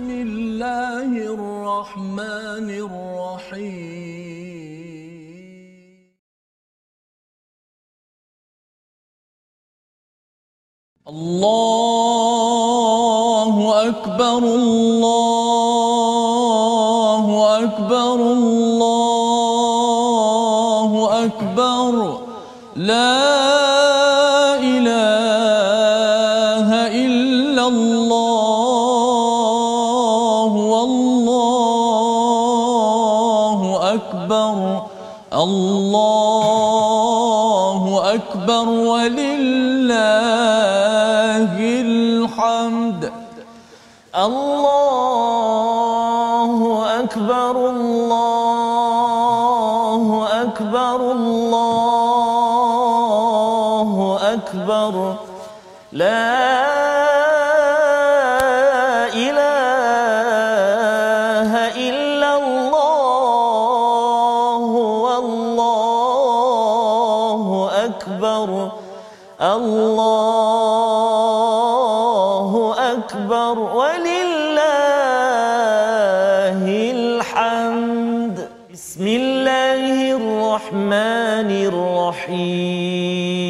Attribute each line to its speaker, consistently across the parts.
Speaker 1: بسم الله الرحمن الرحيم. الله أكبر الله أكبر لا إله إلا الله والله أكبر. الله أكبر. ولله الحمد.
Speaker 2: بسم الله الرحمن الرحيم.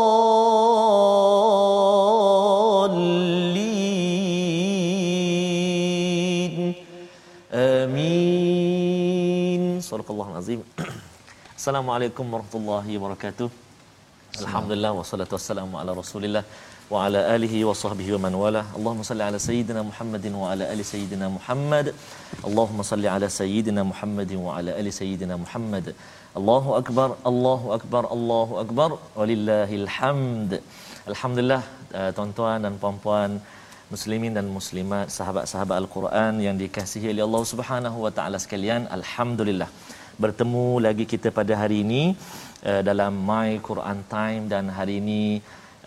Speaker 2: Assalamualaikum warahmatullahi wabarakatuh. Alhamdulillah wassalatu wassalamu ala Rasulillah wa ala alihi wa sahbihi wa man wala. Allahumma salli ala sayyidina Muhammadin wa ala ali sayyidina Muhammad. Allahumma salli ala sayyidina Muhammadin wa ala ali sayyidina Muhammad. Allahu akbar, Allahu akbar, Allahu akbar. Walillahil hamd. Alhamdulillah uh, tuan-tuan dan puan-puan muslimin dan muslimat sahabat-sahabat al-Quran yang dikasihi oleh Allah Subhanahu wa taala sekalian. Alhamdulillah bertemu lagi kita pada hari ini uh, dalam My Quran Time. Dan hari ini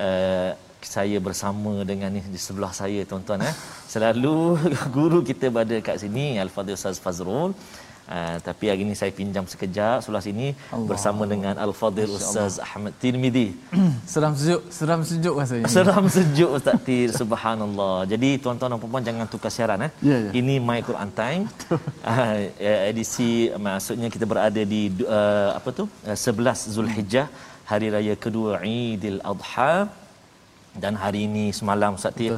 Speaker 2: uh, saya bersama dengan ni di sebelah saya tuan-tuan eh. Selalu guru kita berada kat sini Al-Fadhil Ustaz Fazrul Uh, tapi hari ini saya pinjam sekejap sebelah sini Allah. bersama dengan Al-Fadhil Ustaz Ahmad Tirmizi.
Speaker 3: seram sejuk, seram sejuk rasanya.
Speaker 2: Seram sejuk Ustaz Tir, subhanallah. Jadi tuan-tuan dan puan-puan jangan tukar siaran eh.
Speaker 3: Ya, ya.
Speaker 2: Ini My Quran Time. uh, edisi maksudnya kita berada di uh, apa tu? Uh, 11 Zulhijjah, hari raya kedua Eidil Adha. Dan hari ini semalam Ustaz Tir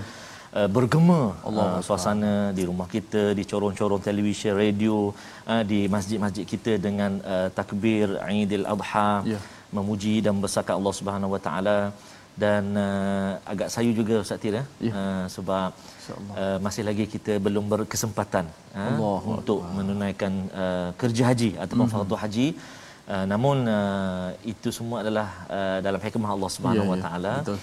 Speaker 2: Uh, bergema Allah uh, suasana di rumah kita di corong-corong televisyen radio uh, di masjid-masjid kita dengan uh, takbir Eidil Adha
Speaker 3: Ya.
Speaker 2: memuji dan membesarkan Allah Subhanahu Wa Taala dan uh, agak sayu juga Ustaz Tir ya.
Speaker 3: Ya.
Speaker 2: Uh, sebab uh, masih lagi kita belum berkesempatan uh, untuk menunaikan uh, kerja haji ataupun
Speaker 3: Mhm.
Speaker 2: fardu haji uh, namun uh, itu semua adalah uh, dalam hikmah Allah Subhanahu
Speaker 3: Ya,
Speaker 2: Wa
Speaker 3: ya.
Speaker 2: Taala
Speaker 3: Betul.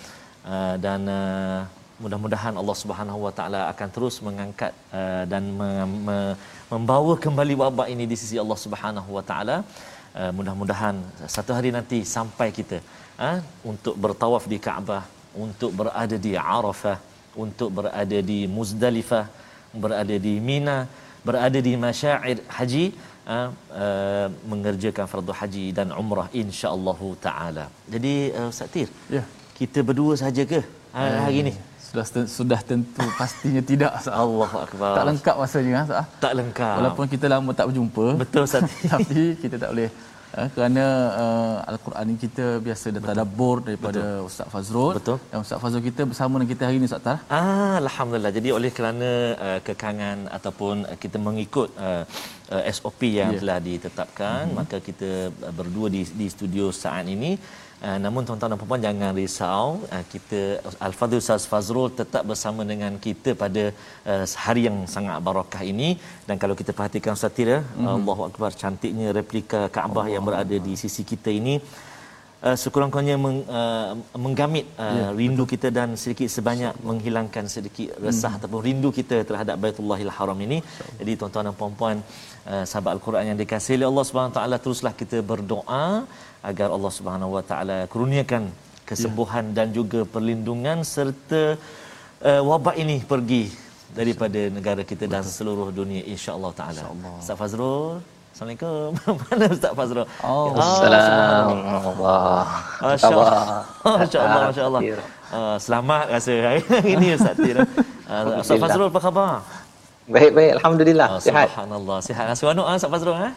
Speaker 2: uh, dan uh, mudah-mudahan Allah Subhanahu Wa Taala akan terus mengangkat uh, dan me- me- membawa kembali wabak ini di sisi Allah Subhanahu Wa Taala. Uh, mudah-mudahan satu hari nanti sampai kita uh, untuk bertawaf di Kaabah, untuk berada di Arafah, untuk berada di Muzdalifah, berada di Mina, berada di masyair haji uh, uh, mengerjakan fardu haji dan umrah insya-Allah taala. Jadi uh, Ustaz Tir,
Speaker 3: Ya.
Speaker 2: kita berdua saja ke hari, hari ni?
Speaker 3: Sudah sudah tentu pastinya tidak Sah.
Speaker 2: Allahu akbar.
Speaker 3: Tak lengkap rasanya Sah.
Speaker 2: Tak lengkap.
Speaker 3: Walaupun kita lama tak berjumpa.
Speaker 2: betul Ustaz.
Speaker 3: tapi kita tak boleh Uh, kerana uh, Al-Quran ini kita biasa dah tadabbur daripada Betul. Ustaz Fazrul.
Speaker 2: Betul.
Speaker 3: Dan Ustaz Fazrul kita bersama dengan kita hari ini Ustaz Tar.
Speaker 2: Ah, Alhamdulillah. Jadi oleh kerana uh, kekangan ataupun uh, kita mengikut uh, uh, SOP yang yeah. telah ditetapkan, mm-hmm. maka kita berdua di, di studio saat ini Uh, namun tuan-tuan dan puan jangan risau uh, kita Al-Fadhil Ustaz Fazrul tetap bersama dengan kita pada uh, hari yang sangat barakah ini dan kalau kita perhatikan Ustaz Tira mm-hmm. Allahu akbar cantiknya replika Kaabah yang berada di sisi kita ini Uh, sekurang-kurangnya meng, uh, menggamit uh, ya, rindu betul. kita dan sedikit sebanyak so, menghilangkan sedikit resah hmm. ataupun rindu kita terhadap Baitullahil Haram ini. So. Jadi tuan-tuan dan puan-puan uh, sahabat Al-Quran yang dikasihi oleh Allah Subhanahu taala teruslah kita berdoa agar Allah Subhanahu wa taala kurniakan kesembuhan ya. dan juga perlindungan serta uh, wabak ini pergi daripada negara kita dan seluruh dunia insya-Allah taala. Insya Ustaz Fazrul Assalamualaikum. Mana Ustaz Fazrul?
Speaker 4: Oh, Assalamualaikum.
Speaker 2: Masya-Allah. Masya-Allah, masya-Allah. Uh, selamat rasa hari ini Ustaz Tira. Uh, Ustaz Fazrul apa khabar?
Speaker 4: Baik, baik. Alhamdulillah.
Speaker 2: Uh, sihat. Subhanallah. Sihat. Seronok ah Ustaz Fazrul eh?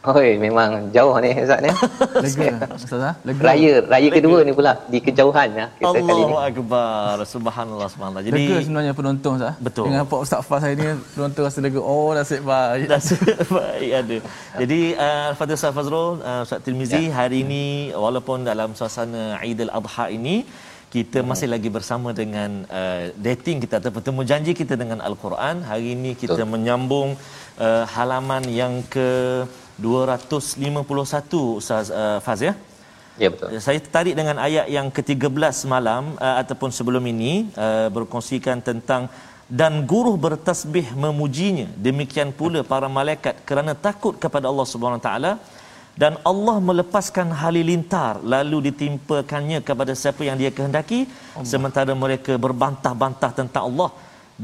Speaker 4: Oi, memang jauh ni Ustaz ni.
Speaker 3: Lega, Ustaz.
Speaker 4: Lega. Raya, raya Lega. kedua ni pula di kejauhan ya
Speaker 2: kita Allahu kali ni. Allahu akbar. Subhanallah, subhanallah.
Speaker 3: Jadi lega sebenarnya penonton Ustaz.
Speaker 2: Betul.
Speaker 3: Dengan Pak Ustaz Faz hari ni penonton rasa lega. Oh, nasib baik.
Speaker 2: Nasib baik ada. Jadi uh, Fadil Ustaz Fazrul, uh, Ustaz Tirmizi ya. hari ini walaupun dalam suasana Aidil Adha ini kita hmm. masih lagi bersama dengan uh, dating kita atau bertemu janji kita dengan Al-Quran. Hari ini kita Betul. menyambung uh, halaman yang ke 251 Ustaz uh, Faz ya.
Speaker 4: Ya betul.
Speaker 2: Saya tertarik dengan ayat yang ke-13 malam uh, ataupun sebelum ini uh, berkongsikan tentang dan guru bertasbih memujinya demikian pula para malaikat kerana takut kepada Allah Subhanahu taala dan Allah melepaskan halilintar lalu ditimpakannya kepada siapa yang dia kehendaki Allah. sementara mereka berbantah-bantah tentang Allah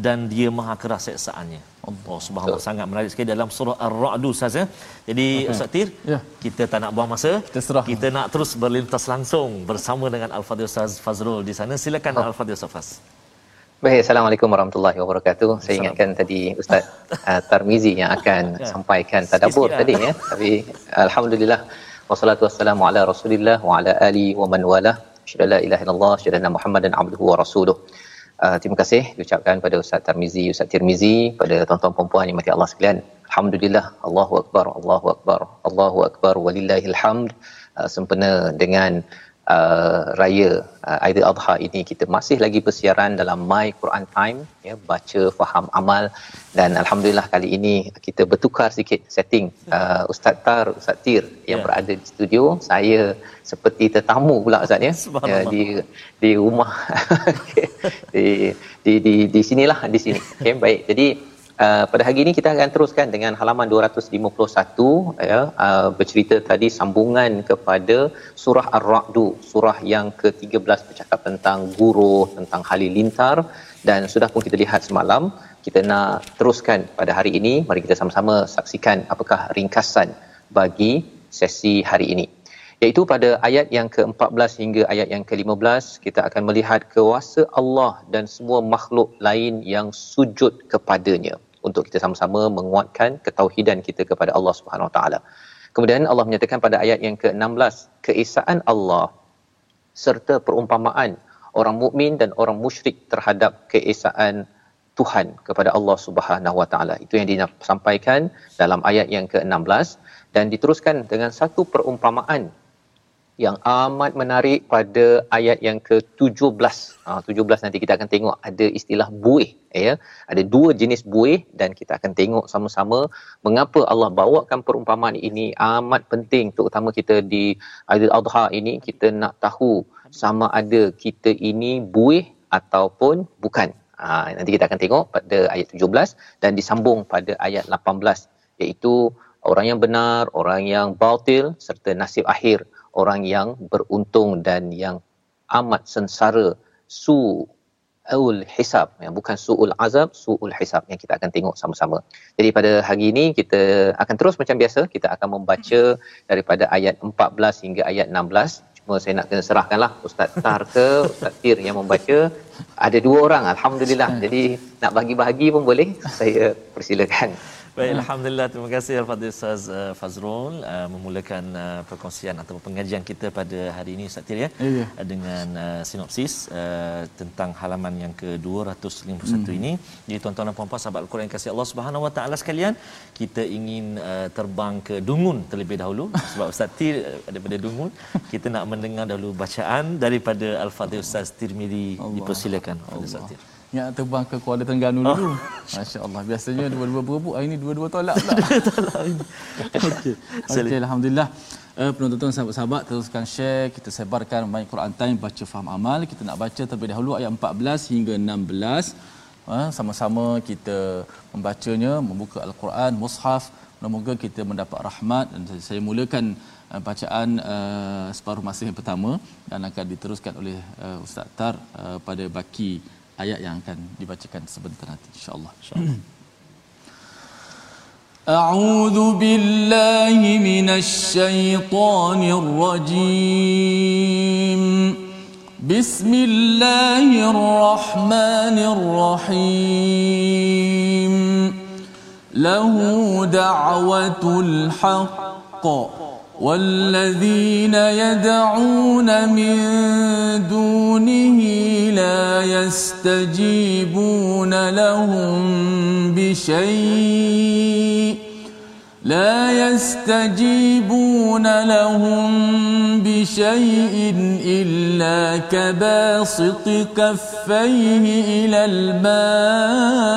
Speaker 2: dan dia maha keras seksaannya. Allah subhanahu sangat menarik sekali dalam surah Ar-Ra'd Ustaz ya. Jadi okay. Ustaz Tir, ya. kita tak nak buang masa. Kita, serah. kita nak terus berlintas langsung bersama dengan Al-Fadhil Ustaz Fazrul di sana. Silakan oh. Al-Fadhil Ustaz Faz.
Speaker 4: Baik, Assalamualaikum warahmatullahi wabarakatuh. Saya ingatkan tadi Ustaz uh, Tarmizi yang akan ya. sampaikan tadabbur tadi ya. Tapi alhamdulillah wassalatu wassalamu ala Rasulillah wa ala ali wa man wala. Syada la ilaha illallah, syada Muhammadan abduhu wa rasuluh. Uh, terima kasih diucapkan pada Ustaz Tarmizi, Ustaz Tirmizi, pada tuan-tuan puan-puan yang mati Allah sekalian. Alhamdulillah, Allahu Akbar, Allahu Akbar, Allahu Akbar, walillahil hamd. Uh, sempena dengan uh, raya uh, Aidil Adha ini kita masih lagi bersiaran dalam My Quran Time ya baca faham amal. Dan alhamdulillah kali ini kita bertukar sikit setting uh, Ustaz Tar Ustaz Tir yang yeah. berada di studio. Saya seperti tetamu pula Ustaz ya, ya di di rumah. Di, di di di sinilah di sini. Okey baik. Jadi Uh, pada hari ini kita akan teruskan dengan halaman 251 ya. Uh, bercerita tadi sambungan kepada surah Ar-Ra'd surah yang ke-13 bercakap tentang guru tentang halilintar dan sudah pun kita lihat semalam kita nak teruskan pada hari ini. Mari kita sama-sama saksikan apakah ringkasan bagi sesi hari ini. Iaitu pada ayat yang ke-14 hingga ayat yang ke-15 kita akan melihat kuasa Allah dan semua makhluk lain yang sujud kepadanya untuk kita sama-sama menguatkan ketauhidan kita kepada Allah Subhanahu Wa Taala. Kemudian Allah menyatakan pada ayat yang ke-16 keesaan Allah serta perumpamaan orang mukmin dan orang musyrik terhadap keesaan Tuhan kepada Allah Subhanahu Wa Taala. Itu yang disampaikan dalam ayat yang ke-16 dan diteruskan dengan satu perumpamaan yang amat menarik pada ayat yang ke-17. Ah 17 nanti kita akan tengok ada istilah buih ya. Ada dua jenis buih dan kita akan tengok sama-sama mengapa Allah bawakan perumpamaan ini amat penting terutama kita di Aidil Adha ini kita nak tahu sama ada kita ini buih ataupun bukan. Ha, nanti kita akan tengok pada ayat 17 dan disambung pada ayat 18 iaitu orang yang benar, orang yang batil serta nasib akhir orang yang beruntung dan yang amat sengsara su ul hisab yang bukan suul azab suul hisab yang kita akan tengok sama-sama. Jadi pada hari ini kita akan terus macam biasa kita akan membaca daripada ayat 14 hingga ayat 16. Cuma saya nak kena serahkanlah Ustaz Tar ke Ustaz Tir yang membaca. Ada dua orang alhamdulillah. Jadi nak bagi bahagi pun boleh. Saya persilakan.
Speaker 2: Baik, Alhamdulillah. Terima kasih Al-Fadhil Ustaz uh, Fazrul uh, memulakan uh, perkongsian atau pengajian kita pada hari ini Ustaz Tir ya.
Speaker 5: Ya.
Speaker 2: Uh, dengan uh, sinopsis uh, tentang halaman yang ke-251 hmm. ini. Jadi tuan-tuan dan puan-puan sahabat Al-Quran yang kasih Allah Subhanahu Wa Taala sekalian, kita ingin uh, terbang ke Dungun terlebih dahulu sebab Ustaz Tir uh, daripada Dungun. Kita nak mendengar dahulu bacaan daripada Al-Fadhil Ustaz Tirmizi. Dipersilakan. Ustaz Tir.
Speaker 5: Yang terbang ke Kuala Terengganu dulu. Masya Allah. Biasanya dua-dua berebut. Hari ini dua-dua tolak pula. Okey. Okey, Alhamdulillah. Uh, penonton sahabat-sahabat teruskan share kita sebarkan My Quran Time baca faham amal kita nak baca terlebih dahulu ayat 14 hingga 16 uh, sama-sama kita membacanya membuka al-Quran mushaf Semoga kita mendapat rahmat dan saya mulakan uh, bacaan uh, separuh masa yang pertama dan akan diteruskan oleh uh, Ustaz Tar uh, pada baki ayat yang akan dibacakan sebentar nanti insyaallah insyaallah
Speaker 3: أعوذ بالله من الشيطان الرجيم بسم الله الرحمن الرحيم له دعوة الحق والذين يدعون من دونه لا يستجيبون لهم بشيء لا يستجيبون لهم بشيء إلا كباسط كفيه إلى الماء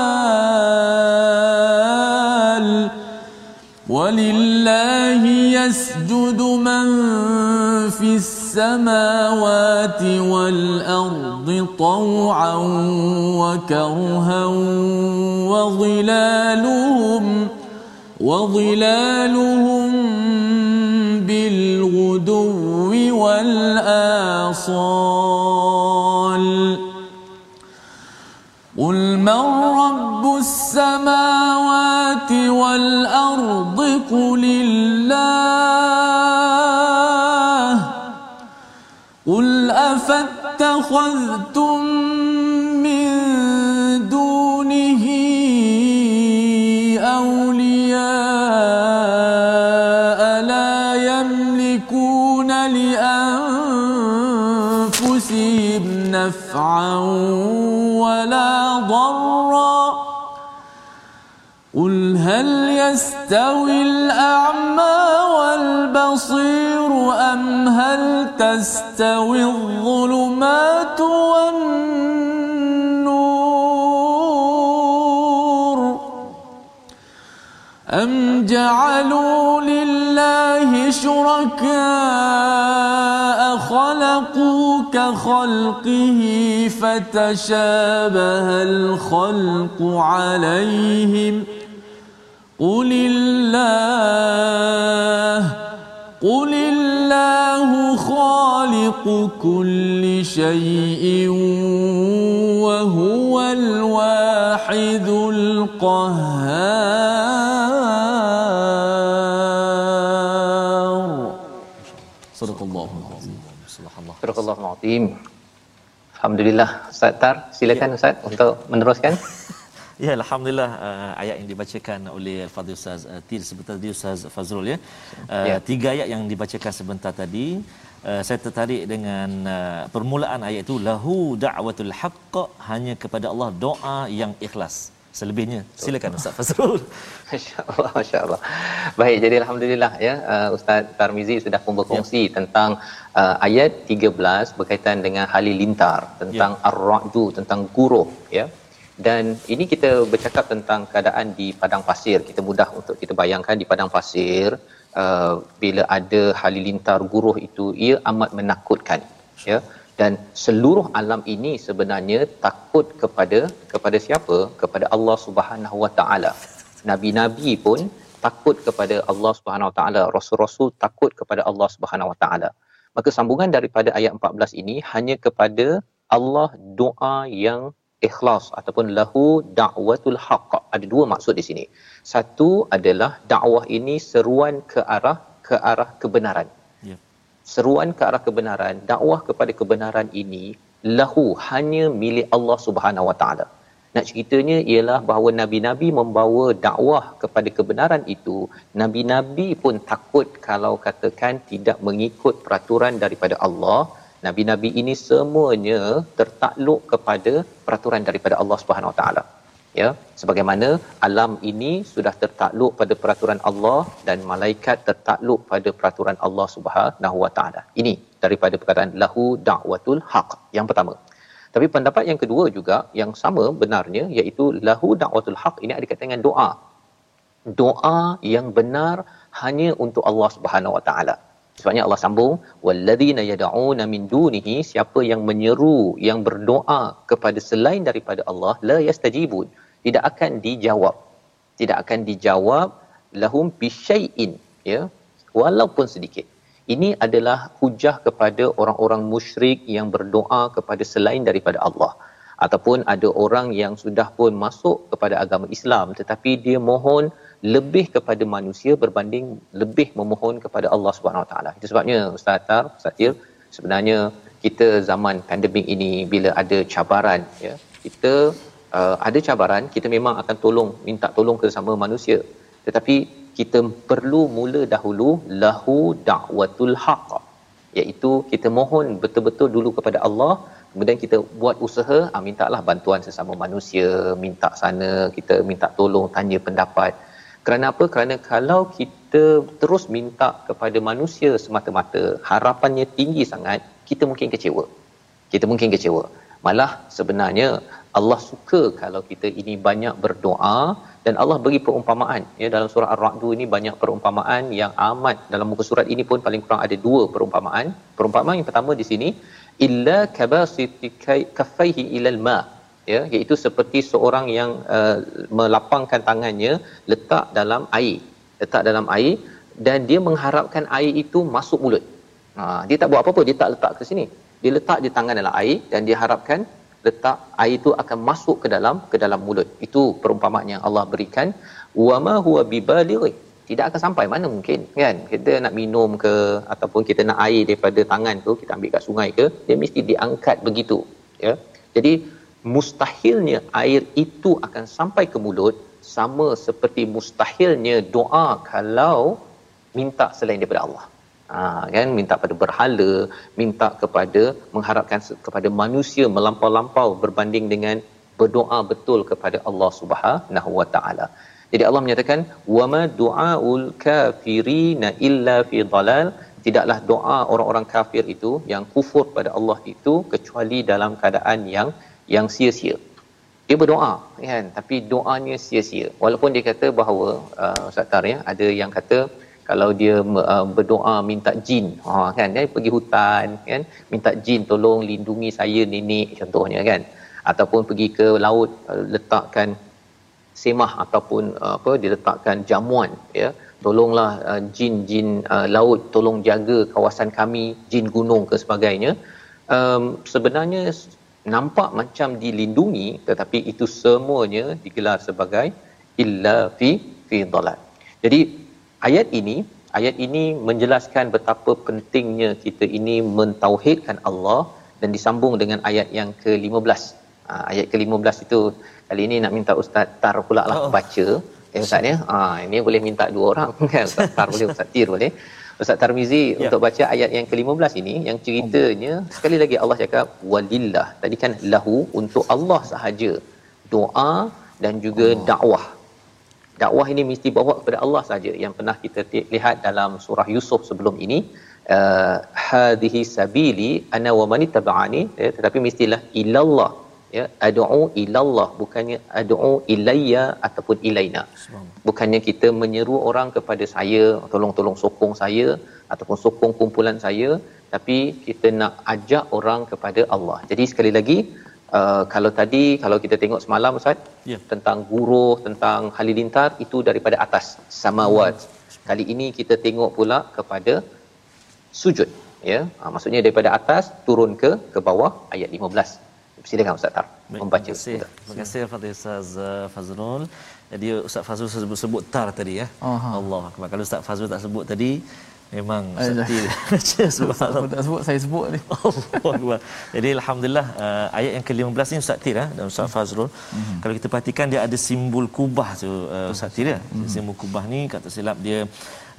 Speaker 3: ولله يسجد من في السماوات والأرض طوعا وكرها وظلالهم وظلالهم بالغدو والآصال قل من السماوات والأرض قل الله قل أفاتخذتم من دونه أولياء لا يملكون لأنفسهم نفعا هل يستوي الأعمى والبصير أم هل تستوي الظلمات والنور أم جعلوا لله شركاء خلقوا كخلقه فتشابه الخلق عليهم قل الله قل الله خالق كل شيء وهو الواحد القهار
Speaker 5: sadaqallahu alazim
Speaker 2: Subhanallah.
Speaker 4: Barakallahu azim. Alhamdulillah Ustaz Tar, silakan Ustaz untuk meneruskan.
Speaker 2: Ya alhamdulillah uh, ayat yang dibacakan oleh Al-Fadhil Ustaz uh, Tir sebentar tadi Ustaz Fazrul ya. Uh,
Speaker 4: Ya.
Speaker 2: tiga ayat yang dibacakan sebentar tadi uh, saya tertarik dengan uh, permulaan ayat itu lahu da'watul haqq hanya kepada Allah doa yang ikhlas. Selebihnya silakan Ustaz Fazrul.
Speaker 4: Masya-Allah, masya-Allah. Baik, jadi alhamdulillah ya uh, Ustaz Tarmizi sudah pun berkongsi ya. tentang uh, ayat 13 berkaitan dengan halilintar, tentang ya. ar-ra'du, tentang guruh ya. Dan ini kita bercakap tentang keadaan di padang pasir. Kita mudah untuk kita bayangkan di padang pasir uh, bila ada halilintar guruh itu ia amat menakutkan ya. Dan seluruh alam ini sebenarnya takut kepada kepada siapa? Kepada Allah Subhanahu Wa Taala. Nabi-nabi pun takut kepada Allah Subhanahu Wa Taala, rasul-rasul takut kepada Allah Subhanahu Wa Taala. Maka sambungan daripada ayat 14 ini hanya kepada Allah doa yang ikhlas ataupun lahu da'watul haqq. Ada dua maksud di sini. Satu adalah dakwah ini seruan ke arah ke arah kebenaran. Ya. Seruan ke arah kebenaran, dakwah kepada kebenaran ini lahu hanya milik Allah Subhanahu Wa Taala. Nak ceritanya ialah bahawa nabi-nabi membawa dakwah kepada kebenaran itu, nabi-nabi pun takut kalau katakan tidak mengikut peraturan daripada Allah. Nabi-nabi ini semuanya tertakluk kepada peraturan daripada Allah Subhanahu Wa Taala. Ya, sebagaimana alam ini sudah tertakluk pada peraturan Allah dan malaikat tertakluk pada peraturan Allah Subhanahu Wa Taala. Ini daripada perkataan lahu da'watul haq. Yang pertama. Tapi pendapat yang kedua juga yang sama benarnya iaitu lahu da'watul haq ini ada kaitan dengan doa. Doa yang benar hanya untuk Allah Subhanahu Wa Taala. Sebabnya Allah sambung walladzina yad'una min dunihi siapa yang menyeru yang berdoa kepada selain daripada Allah la yastajibun tidak akan dijawab. Tidak akan dijawab lahum bisyai'in ya walaupun sedikit. Ini adalah hujah kepada orang-orang musyrik yang berdoa kepada selain daripada Allah. Ataupun ada orang yang sudah pun masuk kepada agama Islam tetapi dia mohon lebih kepada manusia berbanding lebih memohon kepada Allah Subhanahu taala. Itu sebabnya Ustaz Tar, Ustaz Tir, sebenarnya kita zaman pandemik ini bila ada cabaran ya, kita uh, ada cabaran, kita memang akan tolong minta tolong ke sesama manusia. Tetapi kita perlu mula dahulu lahu da'watul haq iaitu kita mohon betul-betul dulu kepada Allah kemudian kita buat usaha ah mintalah bantuan sesama manusia minta sana kita minta tolong tanya pendapat kerana apa? Kerana kalau kita terus minta kepada manusia semata-mata harapannya tinggi sangat kita mungkin kecewa. Kita mungkin kecewa. Malah sebenarnya Allah suka kalau kita ini banyak berdoa dan Allah bagi perumpamaan. Ya dalam surah Ar-Ra'd ini banyak perumpamaan yang amat. Dalam muka surat ini pun paling kurang ada dua perumpamaan. Perumpamaan yang pertama di sini illa kabasiti kaffaihi ilal ma ya iaitu seperti seorang yang uh, melapangkan tangannya letak dalam air. Letak dalam air dan dia mengharapkan air itu masuk mulut. Ha, dia tak buat apa-apa dia tak letak ke sini. Dia letak di tangan dalam air dan dia harapkan letak air itu akan masuk ke dalam ke dalam mulut. Itu perumpamaan yang Allah berikan. Wama huwa bibaligh tidak akan sampai mana mungkin kan? Kita nak minum ke ataupun kita nak air daripada tangan tu kita ambil kat sungai ke dia mesti diangkat begitu ya. Jadi mustahilnya air itu akan sampai ke mulut sama seperti mustahilnya doa kalau minta selain daripada Allah. Ha, kan? Minta pada berhala minta kepada mengharapkan kepada manusia melampau-lampau berbanding dengan berdoa betul kepada Allah Subhanahu wa taala. Jadi Allah menyatakan wama du'aul kafirina illa fi dalal tidaklah doa orang-orang kafir itu yang kufur pada Allah itu kecuali dalam keadaan yang yang sia-sia. Dia berdoa kan? Tapi doanya sia-sia. Walaupun dia kata bahawa uh, Ustaz Tar ya ada yang kata kalau dia uh, berdoa minta jin. Ha kan? Dia pergi hutan kan? Minta jin tolong lindungi saya nenek contohnya kan? Ataupun pergi ke laut uh, letakkan semah ataupun uh, apa diletakkan jamuan ya? Tolonglah uh, jin-jin uh, laut tolong jaga kawasan kami jin gunung ke sebagainya. Um, sebenarnya nampak macam dilindungi tetapi itu semuanya digelar sebagai illa fi fi dalal. Jadi ayat ini ayat ini menjelaskan betapa pentingnya kita ini mentauhidkan Allah dan disambung dengan ayat yang ke-15 ha, ayat ke-15 itu kali ini nak minta ustaz tar pula lah oh. baca. Ya ustaz ya? Ha, ini boleh minta dua orang kan? Ustaz tar boleh ustaz tir boleh Ustaz Tarmizi ya. untuk baca ayat yang ke-15 ini yang ceritanya oh. sekali lagi Allah cakap walillah tadi kan lahu untuk Allah sahaja doa dan juga oh. dakwah dakwah ini mesti bawa kepada Allah saja yang pernah kita lihat dalam surah Yusuf sebelum ini uh, hadhihi sabili ana wa man tabani ya, tetapi mestilah ilallah ya ad'u ilallah bukannya ad'u ilayya ataupun ilaina bukannya kita menyeru orang kepada saya tolong-tolong sokong saya ataupun sokong kumpulan saya tapi kita nak ajak orang kepada Allah jadi sekali lagi Uh, kalau tadi kalau kita tengok semalam Ustaz
Speaker 2: Ya.
Speaker 4: tentang guruh tentang halilintar itu daripada atas samawat. Kali ini kita tengok pula kepada sujud ya. Ha, maksudnya daripada atas turun ke ke bawah ayat 15. Silakan Ustaz Tar
Speaker 2: Baik,
Speaker 4: membaca.
Speaker 2: Terima kasih. Terima kasih Fadil Ustaz uh, Fazrul. Jadi Ustaz Fazrul sebut, sebut tar tadi ya.
Speaker 3: Aha.
Speaker 2: Allah Akbar. Kalau Ustaz Fazrul tak sebut tadi memang
Speaker 3: Eh,
Speaker 2: Ustaz. Subhanallah.
Speaker 3: tak sebut saya sebut ni
Speaker 2: Allah. Jadi alhamdulillah uh, ayat yang ke-15 ni Ustaz Tir eh, dan Ustaz Fazrul. Mm-hmm. Kalau kita perhatikan dia ada simbol kubah tu uh, Ustaz Tir ya. Mm-hmm. Simbol kubah ni kata silap dia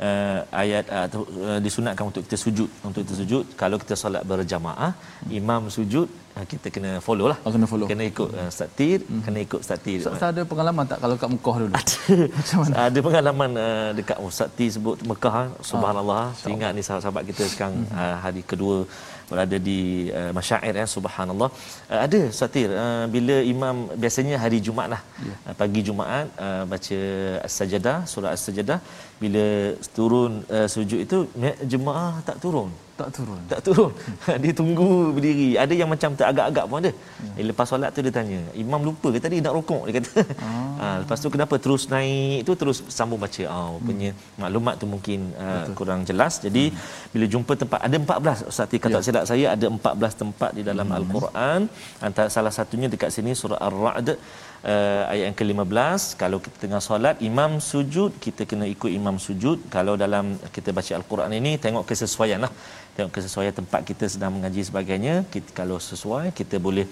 Speaker 2: uh, ayat uh, tu, uh, disunatkan untuk kita sujud untuk kita sujud kalau kita solat berjamaah imam sujud uh, kita kena follow lah
Speaker 3: Oh, kena follow.
Speaker 2: kena ikut uh, Ustaz Tir kena ikut Ustaz Tir
Speaker 3: Ustaz, Ustaz ada pengalaman tak kalau kat Mekah dulu
Speaker 2: Macam mana? Ada pengalaman uh, dekat Ustaz T sebut Mekah ah. subhanallah. Ah, ingat ni sahabat-sahabat kita sekarang uh, hari kedua berada di uh, masyair ya subhanallah. Uh, ada T uh, bila imam biasanya hari Jumaat lah. Yeah. Uh, pagi Jumaat uh, baca As-Sajdah, surah As-Sajdah bila turun uh, sujud itu jemaah tak turun
Speaker 3: tak turun
Speaker 2: tak turun dia tunggu berdiri ada yang macam teragak-agak pun ada ya. lepas solat tu dia tanya imam lupa ke tadi nak rokok dia kata ah. ha, lepas tu kenapa terus naik tu terus sambung baca ah oh, punya hmm. maklumat tu mungkin uh, kurang jelas jadi hmm. bila jumpa tempat ada 14 ustaz kata ya. silap saya ada 14 tempat di dalam hmm. al-Quran antara salah satunya dekat sini surah ar-ra'd uh, ayat yang ke-15 kalau kita tengah solat imam sujud kita kena ikut imam sujud kalau dalam kita baca al-Quran ini tengok kesesuaian lah tengok kesesuaian tempat kita sedang mengaji sebagainya kita, kalau sesuai kita boleh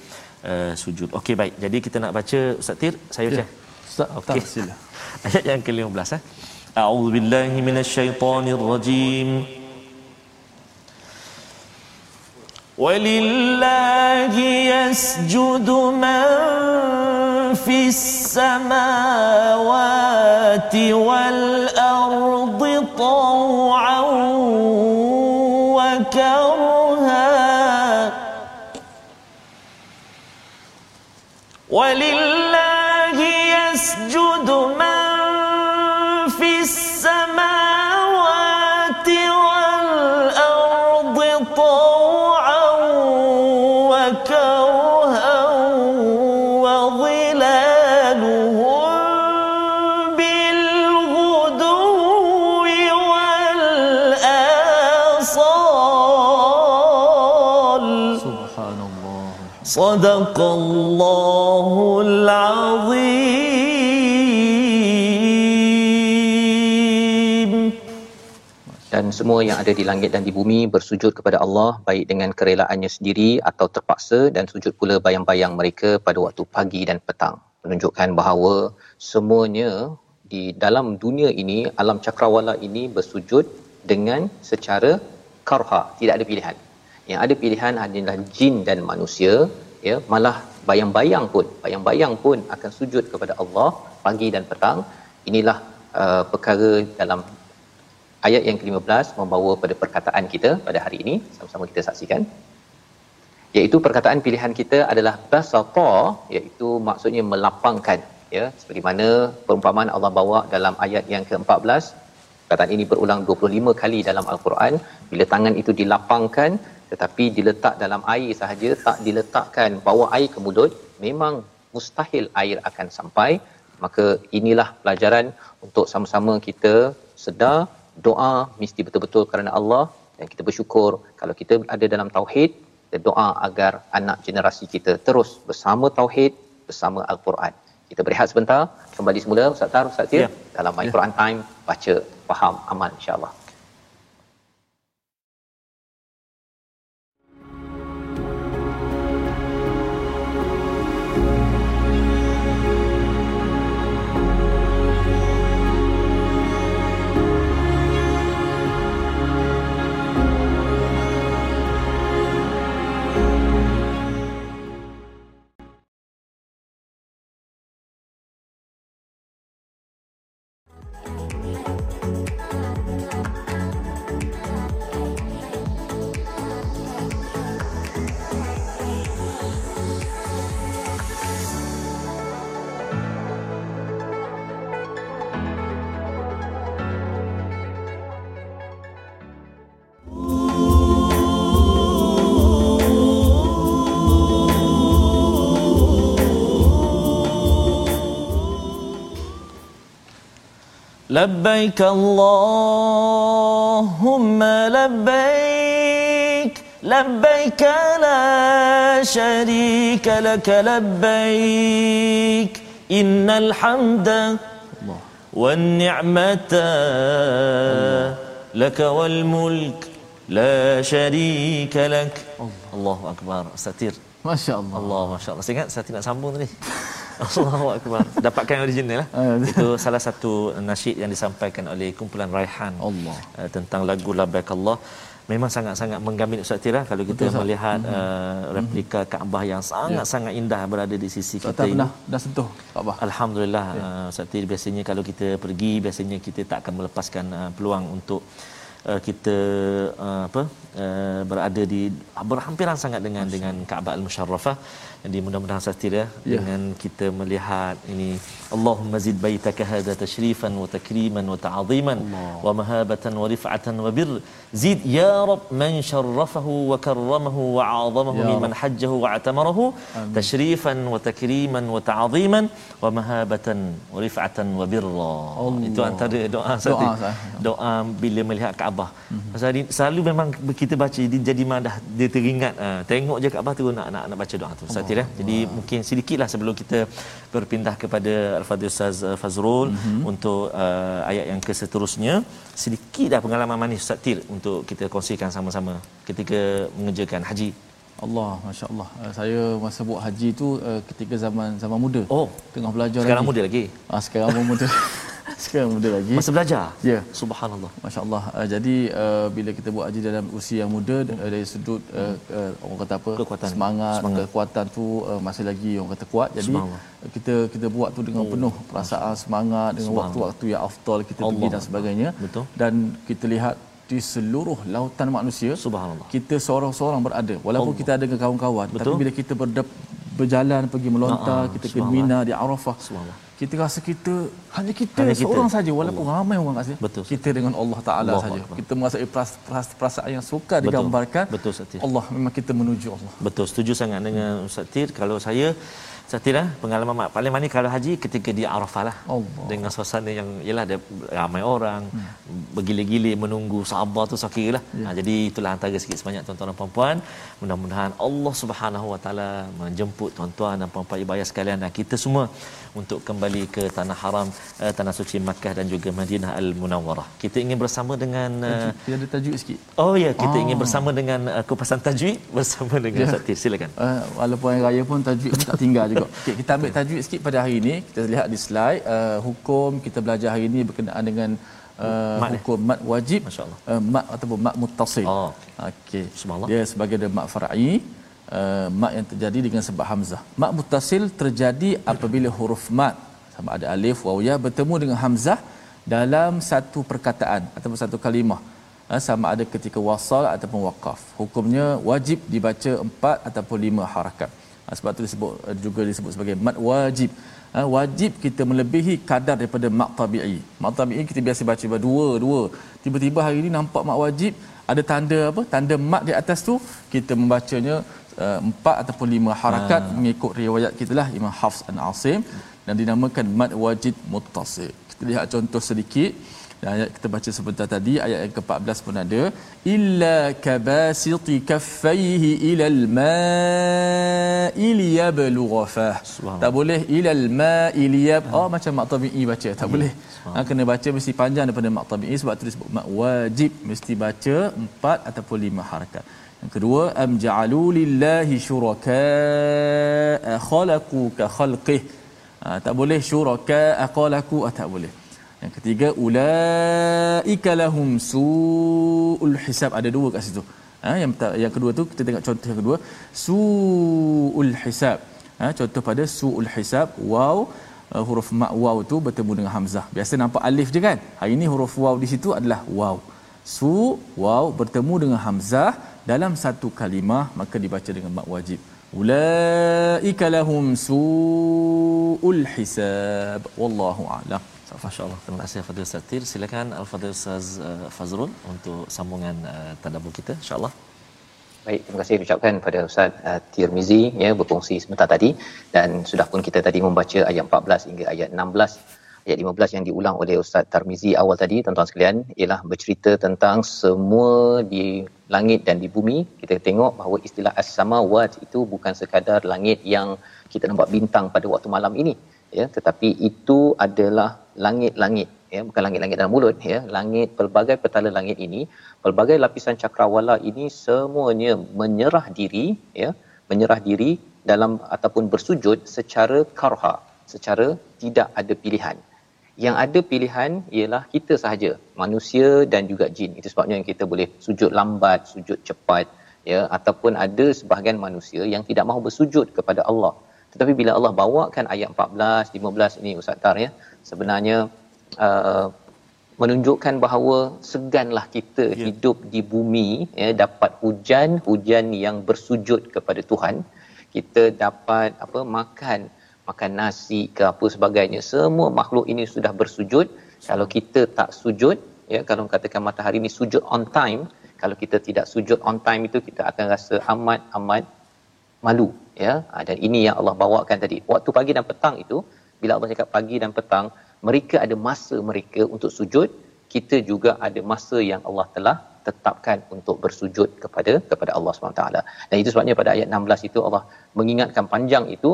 Speaker 2: uh, sujud okey baik jadi kita nak baca ustaz tir saya baca
Speaker 3: ya. ustaz
Speaker 2: okey sila ayat yang ke-15 eh a'udzubillahi minasyaitonirrajim ولله يسجد من في السماوات والأرض طوعا ولله صدق الله العظيم
Speaker 4: dan semua yang ada di langit dan di bumi bersujud kepada Allah baik dengan kerelaannya sendiri atau terpaksa dan sujud pula bayang-bayang mereka pada waktu pagi dan petang menunjukkan bahawa semuanya di dalam dunia ini alam cakrawala ini bersujud dengan secara karha tidak ada pilihan yang ada pilihan adalah jin dan manusia ya malah bayang-bayang pun bayang-bayang pun akan sujud kepada Allah pagi dan petang. Inilah uh, perkara dalam ayat yang ke-15 membawa pada perkataan kita pada hari ini. Sama-sama kita saksikan. Iaitu perkataan pilihan kita adalah basata iaitu maksudnya melapangkan. Ya seperti mana perumpamaan Allah bawa dalam ayat yang ke-14 perkataan ini berulang 25 kali dalam al-Quran. Bila tangan itu dilapangkan tetapi diletak dalam air sahaja tak diletakkan bawa air ke mulut memang mustahil air akan sampai. Maka inilah pelajaran untuk sama-sama kita sedar doa mesti betul-betul kerana Allah. Dan kita bersyukur kalau kita ada dalam tauhid kita doa agar anak generasi kita terus bersama tauhid bersama al-Quran. Kita berehat sebentar kembali semula Ustaz Tar Ustaz Tir
Speaker 2: Ya.
Speaker 4: dalam My Quran Time baca faham amal insya-Allah
Speaker 2: لبيك اللهم لبيك لبيك لا شريك لك لبيك إن الحمد والنعمة لك والملك لا شريك لك الله أكبر أستطير
Speaker 3: Masya Allah.
Speaker 2: Allah, Masya Allah. Saya ingat saya tidak sambung tadi. Allahu Akbar. Dapatkan original lah. Itu salah satu nasyid yang disampaikan oleh kumpulan Raihan.
Speaker 3: Allah.
Speaker 2: Uh, tentang lagu Labbaik Allah. Memang sangat-sangat menggamit Ustaz Tira kalau kita
Speaker 3: Betul,
Speaker 2: melihat
Speaker 3: mm-hmm.
Speaker 2: uh, replika Kaabah yang sangat-sangat indah berada di sisi
Speaker 3: Tak
Speaker 2: kita ini.
Speaker 3: pernah dah sentuh Kaabah.
Speaker 2: Alhamdulillah ya. uh, Ustaz Tir biasanya kalau kita pergi biasanya kita tak akan melepaskan uh, peluang untuk uh, kita uh, apa uh, berada di berhampiran sangat dengan Masya. dengan Kaabah Al-Musharrafah jadi mudah-mudahan Ustaz ya, dengan kita melihat ini. Allahumma zid baitaka hadha tashrifan wa takriman wa ta'ziman wa mahabatan wa rif'atan wa bir zid ya rab man sharrafahu wa karramahu wa 'azamahu ya mimman hajjahu wa atamarahu tashrifan wa takriman wa ta'ziman wa mahabatan wa rif'atan wa birra itu antara doa Ustaz doa, doa bila melihat Kaabah. Mm-hmm. selalu memang kita baca jadi madah dia teringat. Uh, tengok je Kaabah tu nak nak nak baca doa tu. Ustaz ya jadi wow. mungkin sedikitlah sebelum kita berpindah kepada Al-Fadhil Ustaz uh, Fazrul mm-hmm. untuk uh, ayat yang keseterusnya sedikitlah pengalaman manis Ustaz Tir untuk kita kongsikan sama-sama ketika mengerjakan haji
Speaker 3: Allah, masya Allah. Uh, saya masa buat haji tu uh, ketika zaman zaman muda.
Speaker 2: Oh,
Speaker 3: tengah belajar
Speaker 2: sekarang
Speaker 3: lagi.
Speaker 2: muda lagi.
Speaker 3: Ah, sekarang pun muda. sekarang muda lagi.
Speaker 2: Masa belajar?
Speaker 3: Ya.
Speaker 2: Subhanallah.
Speaker 3: Masya Allah. Uh, jadi uh, bila kita buat haji dalam usia yang muda uh, dari sudut uh, uh, orang kata apa?
Speaker 2: Kekuatan.
Speaker 3: Semangat,
Speaker 2: Semangat.
Speaker 3: kekuatan tu uh, masih lagi orang kata kuat. Jadi kita kita buat tu dengan oh. penuh perasaan semangat dengan waktu-waktu yang afdal kita Allah. pergi dan sebagainya.
Speaker 2: Betul.
Speaker 3: Dan kita lihat di seluruh lautan manusia
Speaker 2: subhanallah
Speaker 3: kita seorang-seorang berada walaupun Allah. kita ada dengan kawan-kawan Betul. tapi bila kita berdep, berjalan pergi melontar kita ke Mina di Arafah kita rasa kita hanya kita hanya seorang saja walaupun Allah. ramai orang kat sini
Speaker 2: Betul.
Speaker 3: kita dengan Allah Taala saja kita merasai perasaan yang suka
Speaker 2: Betul.
Speaker 3: digambarkan
Speaker 2: Betul,
Speaker 3: Allah memang kita menuju Allah
Speaker 2: Betul setuju sangat dengan Ustaz Tir kalau saya Satira pengalaman mak paling manis kalau haji ketika di Arafah lah Allah. dengan suasana yang ialah ada ramai orang hmm. bergila-gila menunggu sabar tu sakit lah ya. ha, jadi itulah antara sikit sebanyak tuan-tuan dan puan-puan mudah-mudahan Allah Subhanahu Wa Taala menjemput tuan-tuan dan puan-puan ibadah sekalian dan kita semua untuk kembali ke tanah haram uh, tanah suci Makkah dan juga Madinah Al Munawwarah. Kita ingin bersama dengan
Speaker 3: uh, ada tajwid sikit.
Speaker 2: Oh ya, kita oh. ingin bersama dengan uh, kupasan tajwid bersama dengan ya. Satir. Silakan.
Speaker 3: Uh, walaupun hari raya pun tajwid pun tak tinggal juga. Okay, kita ambil tajwid sikit pada hari ini. Kita lihat di slide uh, hukum kita belajar hari ini berkenaan dengan Uh, mat hukum mat wajib uh, mat ataupun mat muttasil.
Speaker 2: Oh.
Speaker 3: Okey. Dia sebagai mat far'i uh, mat yang terjadi dengan sebab hamzah. Mat muttasil terjadi apabila huruf mat sama ada alif waw ya bertemu dengan hamzah dalam satu perkataan ataupun satu kalimah. Uh, sama ada ketika wasal ataupun waqaf. Hukumnya wajib dibaca empat ataupun lima harakat. Uh, sebab itu disebut uh, juga disebut sebagai mat wajib. Uh, wajib kita melebihi kadar daripada mat tabi'i. Mat tabi'i kita biasa baca dua dua. Tiba-tiba hari ini nampak mat wajib ada tanda apa? Tanda mat di atas tu kita membacanya empat ataupun lima harakat ha. mengikut riwayat kita lah Imam Hafs dan Asim dan dinamakan mad wajid muttasil. Kita lihat contoh sedikit dan ayat kita baca sebentar tadi ayat yang ke-14 pun ada illa kabasiti kaffaihi ila al-ma'i liyablugha fah. Tak boleh ila al-ma'i liyab. Oh macam mak tabi'i baca. Tak boleh. Ha, kena baca mesti panjang daripada mak tabi'i sebab tu disebut mak wajib mesti baca empat ataupun lima harakat. Yang kedua am ja'alu lillahi syuraka khalaqu ka khalqih. Ha, tak boleh syuraka aqalaku ah, tak boleh. Yang ketiga ulaika lahum suul hisab ada dua kat situ. Ha, yang yang kedua tu kita tengok contoh yang kedua suul hisab. Ha, contoh pada suul hisab waw uh, huruf mak waw tu bertemu dengan hamzah. Biasa nampak alif je kan? Hari ini huruf waw di situ adalah waw. Su waw bertemu dengan hamzah dalam satu kalimah maka dibaca dengan mak wajib ulaika lahum suul hisab wallahu a'lam
Speaker 2: Masya-Allah. Terima kasih Fadil Satir. Silakan Al-Fadil Ustaz uh, Fazrul untuk sambungan uh, tadabbur kita insya-Allah.
Speaker 4: Baik, terima kasih ucapkan pada Ustaz uh, Tirmizi ya berkongsi sebentar tadi dan sudah pun kita tadi membaca ayat 14 hingga ayat 16 ayat 15 yang diulang oleh Ustaz Tarmizi awal tadi tuan-tuan sekalian ialah bercerita tentang semua di langit dan di bumi. Kita tengok bahawa istilah as-samawat itu bukan sekadar langit yang kita nampak bintang pada waktu malam ini ya. Tetapi itu adalah langit-langit ya. Bukan langit-langit dalam mulut ya. Langit pelbagai petala langit ini pelbagai lapisan cakrawala ini semuanya menyerah diri ya. Menyerah diri dalam ataupun bersujud secara karha secara tidak ada pilihan yang ada pilihan ialah kita sahaja manusia dan juga jin itu sebabnya yang kita boleh sujud lambat sujud cepat ya ataupun ada sebahagian manusia yang tidak mahu bersujud kepada Allah tetapi bila Allah bawakan ayat 14 15 ini Ustaz Tar ya sebenarnya uh, menunjukkan bahawa seganlah kita yeah. hidup di bumi ya dapat hujan hujan yang bersujud kepada Tuhan kita dapat apa makan makan nasi ke apa sebagainya. Semua makhluk ini sudah bersujud. Kalau kita tak sujud ya kalau katakan matahari ini sujud on time kalau kita tidak sujud on time itu kita akan rasa amat amat malu ya. Ha, dan ini yang Allah bawakan tadi. Waktu pagi dan petang itu bila Allah cakap pagi dan petang mereka ada masa mereka untuk sujud. Kita juga ada masa yang Allah telah tetapkan untuk bersujud kepada kepada Allah SWT. Dan itu sebabnya pada ayat 16 itu Allah mengingatkan panjang itu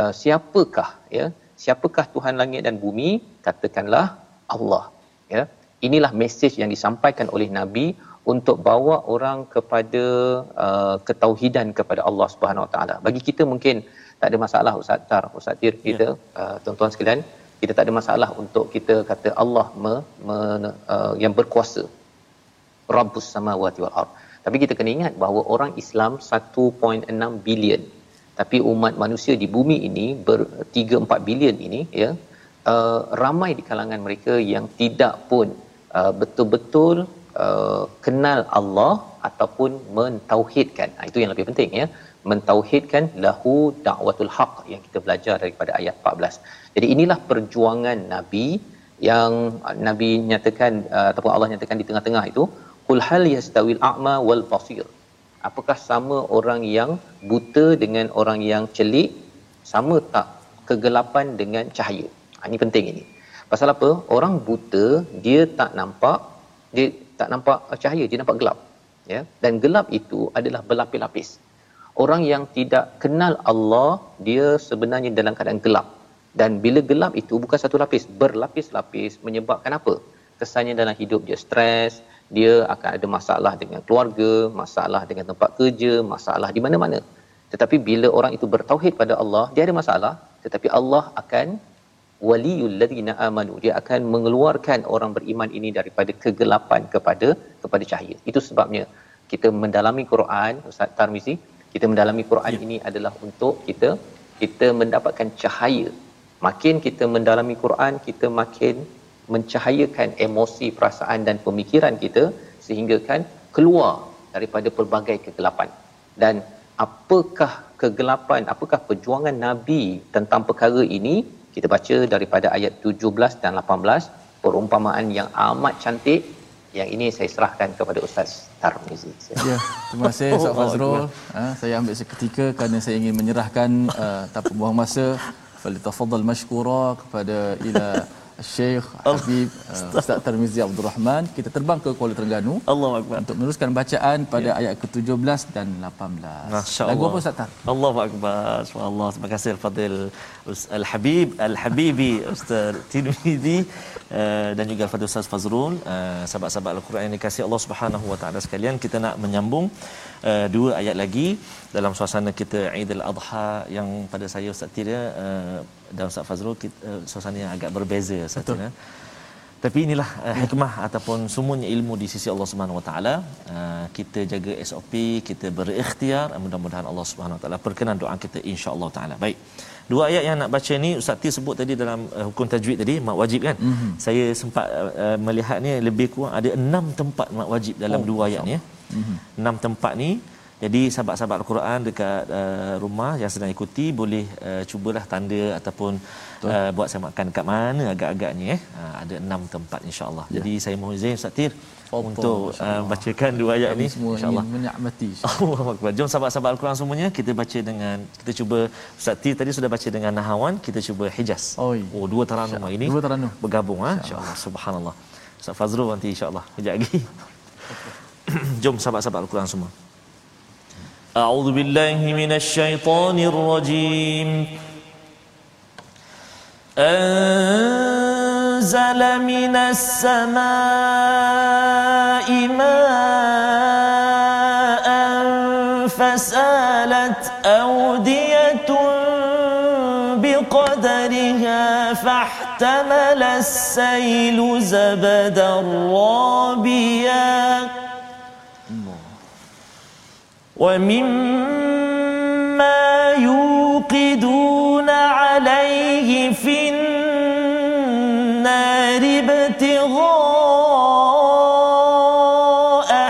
Speaker 4: uh, siapakah ya? Siapakah Tuhan langit dan bumi? Katakanlah Allah ya? Inilah mesej yang disampaikan oleh nabi untuk bawa orang kepada uh, ketauhidan kepada Allah Subhanahu Wa Taala. Bagi kita mungkin tak ada masalah ustaz tar ustaz tir kita ya. uh, tuan-tuan sekalian. Kita tak ada masalah untuk kita kata Allah me, me, uh, yang berkuasa. Rabbus samawati wal ard. Tapi kita kena ingat bahawa orang Islam 1.6 bilion tapi umat manusia di bumi ini ber 3 4 bilion ini ya uh, ramai di kalangan mereka yang tidak pun uh, betul-betul uh, kenal Allah ataupun mentauhidkan. Ha, itu yang lebih penting ya. Mentauhidkan lahu da'watul haq yang kita belajar daripada ayat 14 jadi inilah perjuangan nabi yang nabi nyatakan uh, ataupun Allah nyatakan di tengah-tengah itu qul hal yastawil a'ma wal basir apakah sama orang yang buta dengan orang yang celik? Sama tak kegelapan dengan cahaya? Ha, ini penting ini. Pasal apa? Orang buta dia tak nampak dia tak nampak cahaya dia nampak gelap ya. Dan gelap itu adalah berlapis-lapis. Orang yang tidak kenal Allah dia sebenarnya dalam keadaan gelap. Dan bila gelap itu bukan satu lapis berlapis-lapis menyebabkan apa? Kesannya dalam hidup dia stres dia akan ada masalah dengan keluarga, masalah dengan tempat kerja, masalah di mana-mana. Tetapi bila orang itu bertauhid pada Allah, dia ada masalah, tetapi Allah akan waliyul ladzina amanu. Dia akan mengeluarkan orang beriman ini daripada kegelapan kepada kepada cahaya. Itu sebabnya kita mendalami Quran, Ustaz Tarmizi, kita mendalami Quran ya. ini adalah untuk kita kita mendapatkan cahaya. Makin kita mendalami Quran, kita makin mencahayakan emosi, perasaan dan pemikiran kita sehingga kan keluar daripada pelbagai kegelapan. Dan apakah kegelapan, apakah perjuangan Nabi tentang perkara ini? Kita baca daripada ayat 17 dan 18 perumpamaan yang amat cantik yang ini saya serahkan kepada Ustaz Tarmizi.
Speaker 3: Ya, terima kasih Ustaz Fazrul. Ha, saya ambil seketika kerana saya ingin menyerahkan uh, tanpa buang masa. Falitafadhal mashkura kepada ila Syekh Habib uh, Ustaz Tarmizi Abdul Rahman kita terbang ke Kuala Terengganu
Speaker 2: Allahu Akbar
Speaker 3: untuk meneruskan bacaan pada ya. ayat ke-17 dan 18.
Speaker 2: Masya-Allah. Lagu apa Ustaz Tar? Allahu Akbar. Subhanallah. Terima kasih Al-Fadil Al-Habib Al-Habibi Ustaz Tirmizi uh, dan juga Al-Fadil Ustaz Fazrul uh, sahabat-sahabat Al-Quran yang dikasihi Allah Subhanahu wa taala sekalian kita nak menyambung uh, dua ayat lagi dalam suasana kita Eid al-Adha yang pada saya Ustaz Tira uh, dan Ustaz Fazrul kita, uh, suasana yang agak berbeza Ustaz Tira. Tapi inilah uh, hikmah ataupun semuanya ilmu di sisi Allah Subhanahu Wa Taala. Uh, kita jaga SOP, kita berikhtiar, mudah-mudahan Allah Subhanahu Wa Taala perkenan doa kita insya-Allah taala. Baik. Dua ayat yang nak baca ni Ustaz Tir sebut tadi dalam uh, hukum tajwid tadi mak wajib kan. Mm-hmm. Saya sempat uh, melihat ni lebih kurang ada enam tempat mak wajib dalam oh, dua ayat ni ya. Mm-hmm. Enam tempat ni Jadi sahabat-sahabat Al-Quran dekat uh, rumah yang sedang ikuti boleh uh, cubalah tanda ataupun uh, buat semakan dekat mana agak-agaknya eh. Uh, ada enam tempat insya-Allah. Ya. Jadi saya mohon izin Ustaz Tir Fadol, untuk uh, bacakan dua ayat
Speaker 3: Kami
Speaker 2: ni
Speaker 3: insya-Allah. Menikmati.
Speaker 2: Allahu Akbar. Jom sahabat-sahabat Al-Quran semuanya kita baca dengan kita cuba Ustaz Tir tadi sudah baca dengan Nahawan, kita cuba Hijaz.
Speaker 3: Oh,
Speaker 2: oh dua taranum ini.
Speaker 3: Dua taranum
Speaker 2: bergabung ah insya-Allah. Subhanallah. Ustaz Fazrul nanti insya-Allah kejap lagi. Jom sahabat-sahabat Al-Quran semua. أعوذ بالله من الشيطان الرجيم. أنزل من السماء ماء فسالت أودية بقدرها فاحتمل السيل زبدا رابيا. ومما يوقدون عليه في النار ابتغاء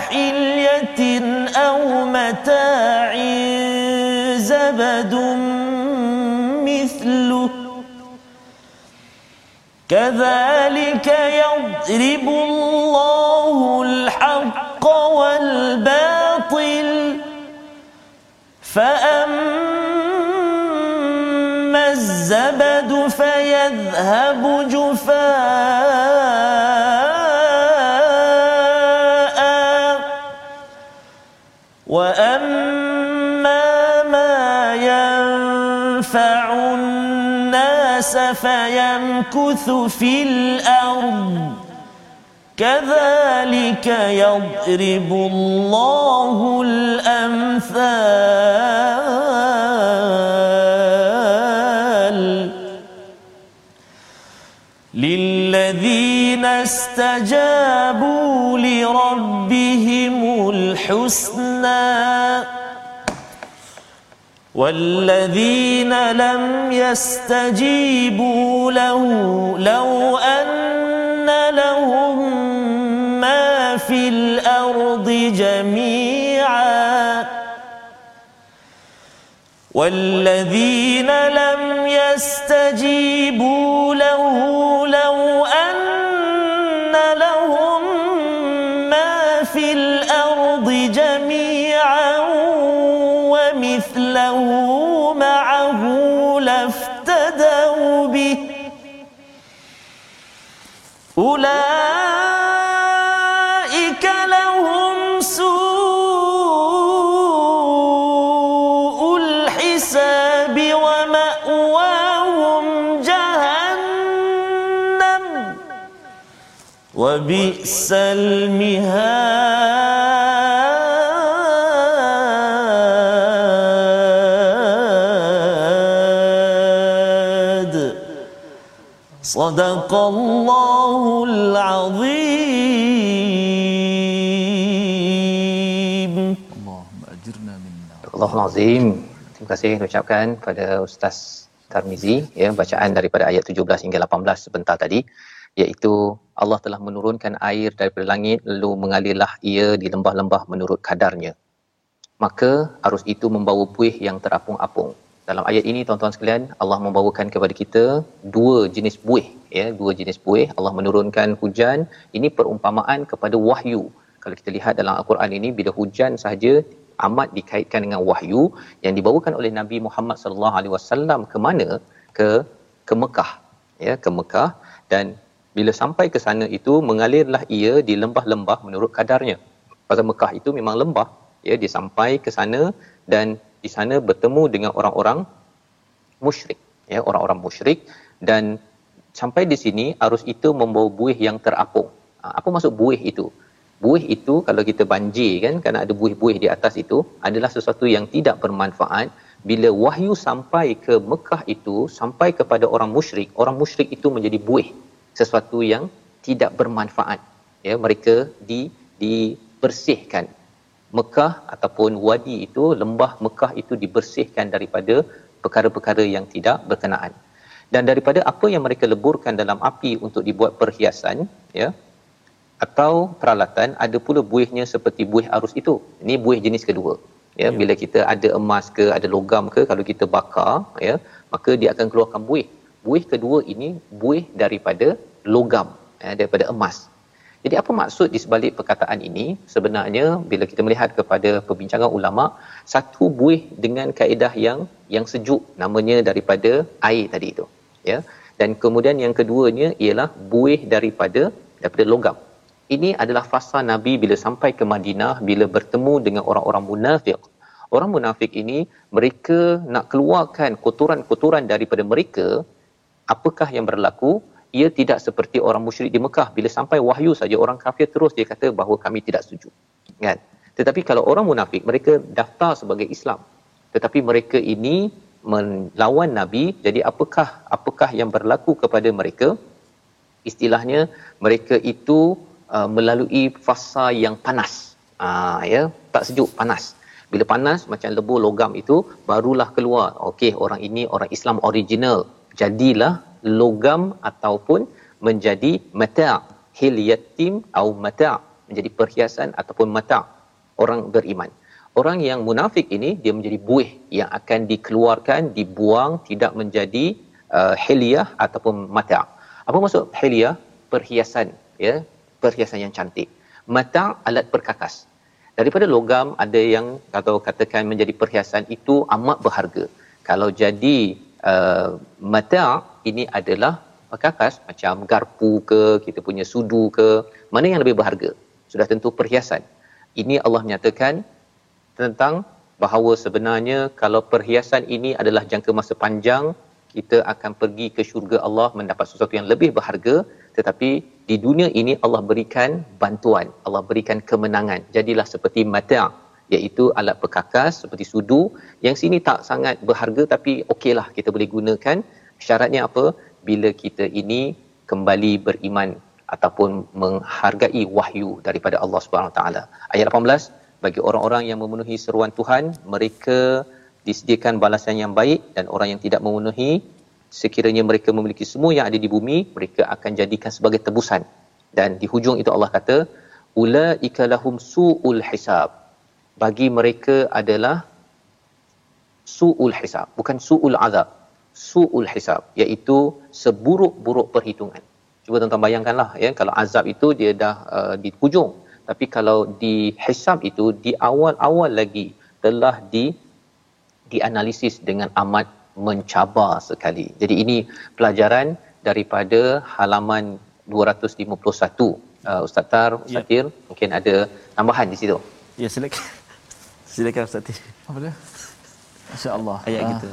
Speaker 2: حلية أو متاع زبد مثله. كذلك يضرب الله الحق والباطل فأما الزبد فيذهب جفاء وأما ما ينفع الناس فيمكث في الأرض كذلك يضرب الله الأمثال للذين استجابوا لربهم الحسنى والذين لم يستجيبوا له لو أن لهم ما في الأرض جميعا. والذين لم يستجيبوا له لو أن أولئك لهم سوء الحساب ومأواهم جهنم وبئس المهاد. صدق الله العظيم
Speaker 3: Allahumma ajirna minna
Speaker 4: Allahul Azim. Terima kasih ucapkan pada Ustaz Tarmizi ya bacaan daripada ayat 17 hingga 18 sebentar tadi iaitu Allah telah menurunkan air daripada langit lalu mengalirlah ia di lembah-lembah menurut kadarnya. Maka arus itu membawa buih yang terapung-apung. Dalam ayat ini tuan-tuan sekalian Allah membawakan kepada kita dua jenis buih ya dua jenis buih Allah menurunkan hujan ini perumpamaan kepada wahyu. Kalau kita lihat dalam al-Quran ini bila hujan sahaja amat dikaitkan dengan wahyu yang dibawakan oleh Nabi Muhammad sallallahu alaihi wasallam ke mana ke ke Mekah ya ke Mekah dan bila sampai ke sana itu mengalirlah ia di lembah-lembah menurut kadarnya. Pasal Mekah itu memang lembah ya dia sampai ke sana dan di sana bertemu dengan orang-orang musyrik ya orang-orang musyrik dan sampai di sini arus itu membawa buih yang terapung. Ha, apa maksud buih itu? Buih itu kalau kita banjir kan kerana ada buih-buih di atas itu adalah sesuatu yang tidak bermanfaat bila wahyu sampai ke Mekah itu sampai kepada orang musyrik orang musyrik itu menjadi buih sesuatu yang tidak bermanfaat ya mereka di dibersihkan Mekah ataupun wadi itu lembah Mekah itu dibersihkan daripada perkara-perkara yang tidak berkenaan. Dan daripada apa yang mereka leburkan dalam api untuk dibuat perhiasan ya atau peralatan ada pula buihnya seperti buih arus itu. Ini buih jenis kedua ya. Bila kita ada emas ke ada logam ke kalau kita bakar ya maka dia akan keluarkan buih. Buih kedua ini buih daripada logam ya, daripada emas jadi apa maksud di sebalik perkataan ini sebenarnya bila kita melihat kepada perbincangan ulama satu buih dengan kaedah yang yang sejuk namanya daripada air tadi itu ya dan kemudian yang keduanya ialah buih daripada daripada logam ini adalah fasa Nabi bila sampai ke Madinah bila bertemu dengan orang-orang munafik. Orang munafik ini mereka nak keluarkan kotoran-kotoran daripada mereka. Apakah yang berlaku? Ia tidak seperti orang musyrik di Mekah bila sampai wahyu saja orang kafir terus dia kata bahawa kami tidak setuju. Kan? Tetapi kalau orang munafik mereka daftar sebagai Islam. Tetapi mereka ini melawan Nabi. Jadi apakah apakah yang berlaku kepada mereka? Istilahnya mereka itu uh, melalui fasa yang panas. Uh, ya, tak sejuk, panas. Bila panas macam lebur logam itu barulah keluar. Okey, orang ini orang Islam original. Jadilah logam ataupun menjadi mata' hilyatim atau mata' menjadi perhiasan ataupun mata' orang beriman. Orang yang munafik ini dia menjadi buih yang akan dikeluarkan, dibuang, tidak menjadi uh, hilyah ataupun mata'. Apa maksud hilyah? Perhiasan, ya, perhiasan yang cantik. Mata alat perkakas. Daripada logam ada yang atau katakan menjadi perhiasan itu amat berharga. Kalau jadi uh, mata ini adalah perkakas macam garpu ke, kita punya sudu ke, mana yang lebih berharga? Sudah tentu perhiasan. Ini Allah menyatakan tentang bahawa sebenarnya kalau perhiasan ini adalah jangka masa panjang, kita akan pergi ke syurga Allah mendapat sesuatu yang lebih berharga tetapi di dunia ini Allah berikan bantuan Allah berikan kemenangan jadilah seperti mata' iaitu alat perkakas seperti sudu yang sini tak sangat berharga tapi okeylah kita boleh gunakan syaratnya apa? Bila kita ini kembali beriman ataupun menghargai wahyu daripada Allah Subhanahu taala. Ayat 18 bagi orang-orang yang memenuhi seruan Tuhan mereka disediakan balasan yang baik dan orang yang tidak memenuhi sekiranya mereka memiliki semua yang ada di bumi mereka akan jadikan sebagai tebusan. Dan di hujung itu Allah kata ulaika lahum suul hisab. Bagi mereka adalah suul hisab bukan suul azab suul hisab iaitu seburuk-buruk perhitungan cuba tuan-tuan bayangkanlah ya kalau azab itu dia dah uh, di hujung tapi kalau di hisab itu di awal-awal lagi telah di dianalisis dengan amat mencabar sekali. Jadi ini pelajaran daripada halaman 251. Uh, Ustaz Tar, Ustaz ya. mungkin ada tambahan di situ.
Speaker 2: Ya, silakan. Silakan Ustaz Tir.
Speaker 3: Apa dia? Masya-Allah.
Speaker 2: Ayat uh, kita.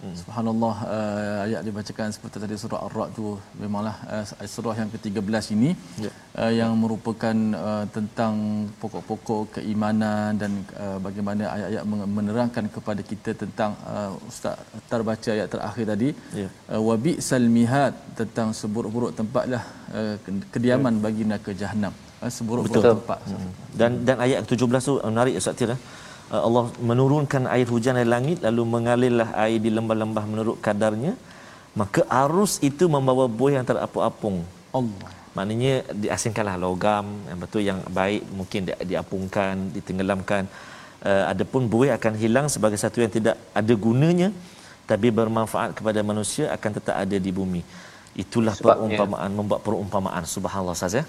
Speaker 3: Hmm. Subhanallah uh, ayat dibacakan seperti tadi surah Ar-Ra'd tu memanglah uh, surah yang ke-13 ini yeah. uh, yang merupakan uh, tentang pokok-pokok keimanan dan uh, bagaimana ayat-ayat menerangkan kepada kita tentang uh, ustaz terbaca ayat terakhir tadi yeah. uh, wabi salmihat tentang seburuk-buruk tempatlah uh, kediaman yeah. bagi neraka jahanam uh, seburuk-buruk tempat
Speaker 2: hmm. dan dan ayat ke-17 tu menarik ustaz Tira Uh, Allah menurunkan air hujan dari langit lalu mengalirlah air di lembah-lembah menurut kadarnya. Maka arus itu membawa buih yang terapung-apung. Allah. Maknanya diasingkanlah logam yang betul yang baik mungkin di, diapungkan ditenggelamkan. Uh, adapun buih akan hilang sebagai satu yang tidak ada gunanya tapi bermanfaat kepada manusia akan tetap ada di bumi. Itulah Sebabnya. perumpamaan membuat perumpamaan. Subhanallah saja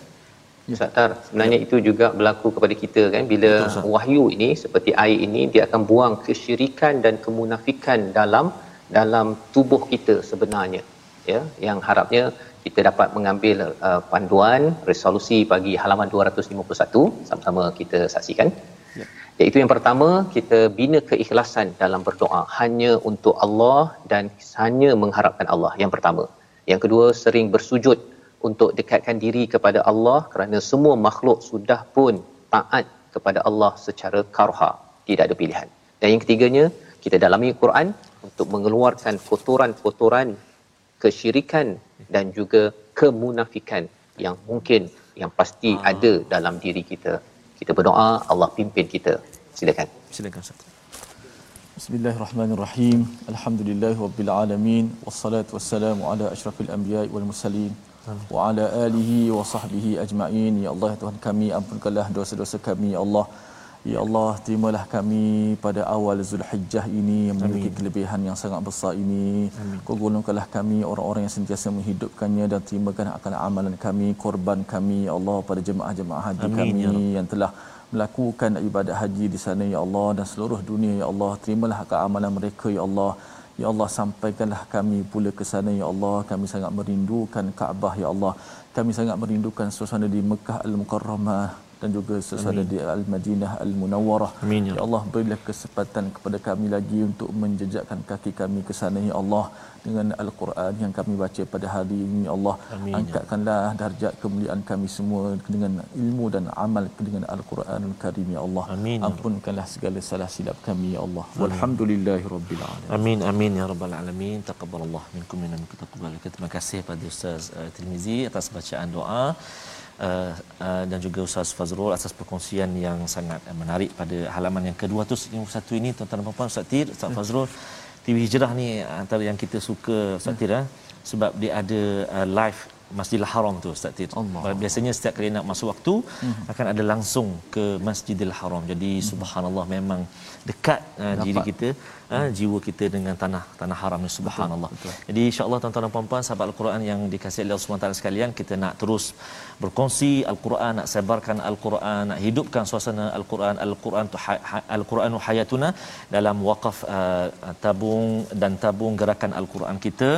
Speaker 4: Ya. Ustaz sebenarnya ya. itu juga berlaku kepada kita kan bila Betul, wahyu ini seperti air ini dia akan buang kesyirikan dan kemunafikan dalam dalam tubuh kita sebenarnya ya yang harapnya kita dapat mengambil uh, panduan resolusi bagi halaman 251 sama-sama kita saksikan ya. iaitu yang pertama kita bina keikhlasan dalam berdoa hanya untuk Allah dan hanya mengharapkan Allah yang pertama yang kedua sering bersujud untuk dekatkan diri kepada Allah kerana semua makhluk sudah pun taat kepada Allah secara karha. Tidak ada pilihan. Dan yang ketiganya kita dalami Quran untuk mengeluarkan kotoran-kotoran kesyirikan dan juga kemunafikan yang mungkin yang pasti ah. ada dalam diri kita. Kita berdoa Allah pimpin kita. Silakan.
Speaker 2: Silakan Ustaz.
Speaker 3: Bismillahirrahmanirrahim. Alhamdulillahirabbil alamin. Wassalatu wassalamu ala asyrafil anbiya'i wal mursalin wa ala alihi wa sahbihi ajma'in. Ya Allah ya Tuhan kami ampunkanlah dosa-dosa kami ya Allah. Ya Allah, terimalah kami pada awal Zulhijjah ini yang memiliki Amin. kelebihan yang sangat besar ini. Kau golongkanlah kami orang-orang yang sentiasa menghidupkannya dan terimakan akan amalan kami, korban kami, Ya Allah, pada jemaah-jemaah haji Amin, kami ya yang telah melakukan ibadat haji di sana ya Allah dan seluruh dunia ya Allah. Terimalah hak amalan mereka ya Allah ya Allah sampaikanlah kami pula ke sana ya Allah. Kami sangat merindukan Kaabah ya Allah. Kami sangat merindukan suasana di Mekah Al-Mukarramah dan juga sesuatu di Al-Madinah Al-Munawwarah. Amin. Ya. ya Allah berilah kesempatan kepada kami lagi untuk menjejakkan kaki kami ke sana ya Allah dengan Al-Quran yang kami baca pada hari ini ya Allah. Amin. Ya. Angkatkanlah darjat kemuliaan kami semua dengan ilmu dan amal dengan Al-Quranul Karim ya Allah. Amin. Ya Ampunkanlah segala salah silap kami ya Allah. Walhamdulillahirabbil alamin.
Speaker 2: Amin amin ya rabbal alamin. Taqabbalallah minkum minna taqabbal. Terima kasih pada Ustaz uh, Tirmizi atas bacaan doa uh, uh, dan juga Ustaz Fazrul atas perkongsian yang sangat uh, menarik pada halaman yang ke-251 ini tuan-tuan dan puan Ustaz Tir, Ustaz ya. Fazrul TV Hijrah ni antara yang kita suka Ustaz Tir ya. sebab dia ada uh, live Masjidil Haram tu Ustaz Tir. Allah. Biasanya setiap kali nak masuk waktu hmm. akan ada langsung ke Masjidil Haram. Jadi hmm. subhanallah memang dekat uh, diri kita uh, jiwa kita dengan tanah tanah haram ni subhanallah. Betul, betul. Jadi insyaallah tuan-tuan dan puan-puan sahabat al-Quran yang dikasihi Allah Subhanahu sekalian kita nak terus berkongsi al-Quran nak sebarkan al-Quran nak hidupkan suasana al-Quran al-Quran tu al-Quranu hayatuna dalam wakaf uh, tabung dan tabung gerakan al-Quran kita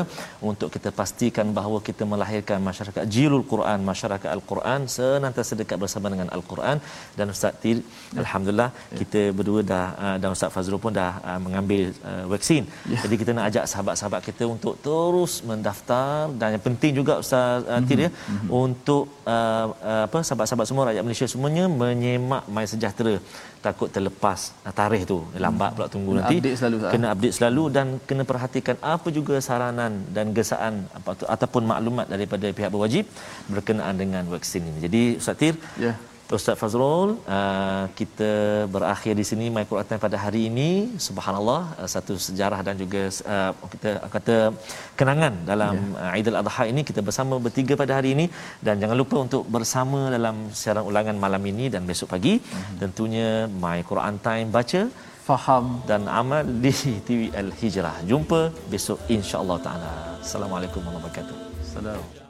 Speaker 2: untuk kita pastikan bahawa kita melahirkan masyarakat jilul Quran masyarakat al-Quran senantiasa dekat bersama dengan al-Quran dan Ustaz Tir ya. alhamdulillah ya. kita berdua dah uh, dan Ustaz Fazrul pun dah uh, mengambil uh, vaksin. Ya. Jadi kita nak ajak sahabat-sahabat kita untuk terus mendaftar dan yang penting juga Ustaz uh, Tir ya mm-hmm. untuk uh, uh, apa sahabat-sahabat semua rakyat Malaysia semuanya menyemak My Sejahtera takut terlepas tarikh tu lambat pula tunggu kena nanti update selalu, kena update selalu dan kena perhatikan apa juga saranan dan gesaan apa tu, ataupun maklumat daripada pihak berwajib berkenaan dengan vaksin ini. Jadi Ustaz Tir ya. Ustaz Fazrul uh, kita berakhir di sini My Quran pada hari ini. Subhanallah uh, satu sejarah dan juga uh, kita kata kenangan dalam yeah. uh, Aidil Adha ini. Kita bersama bertiga pada hari ini. Dan jangan lupa untuk bersama dalam siaran ulangan malam ini dan besok pagi. Mm-hmm. tentunya My Quran Time baca faham. dan amal di TV Al Hijrah. Jumpa besok insya-Allah taala. Assalamualaikum warahmatullahi wabarakatuh. Assalamualaikum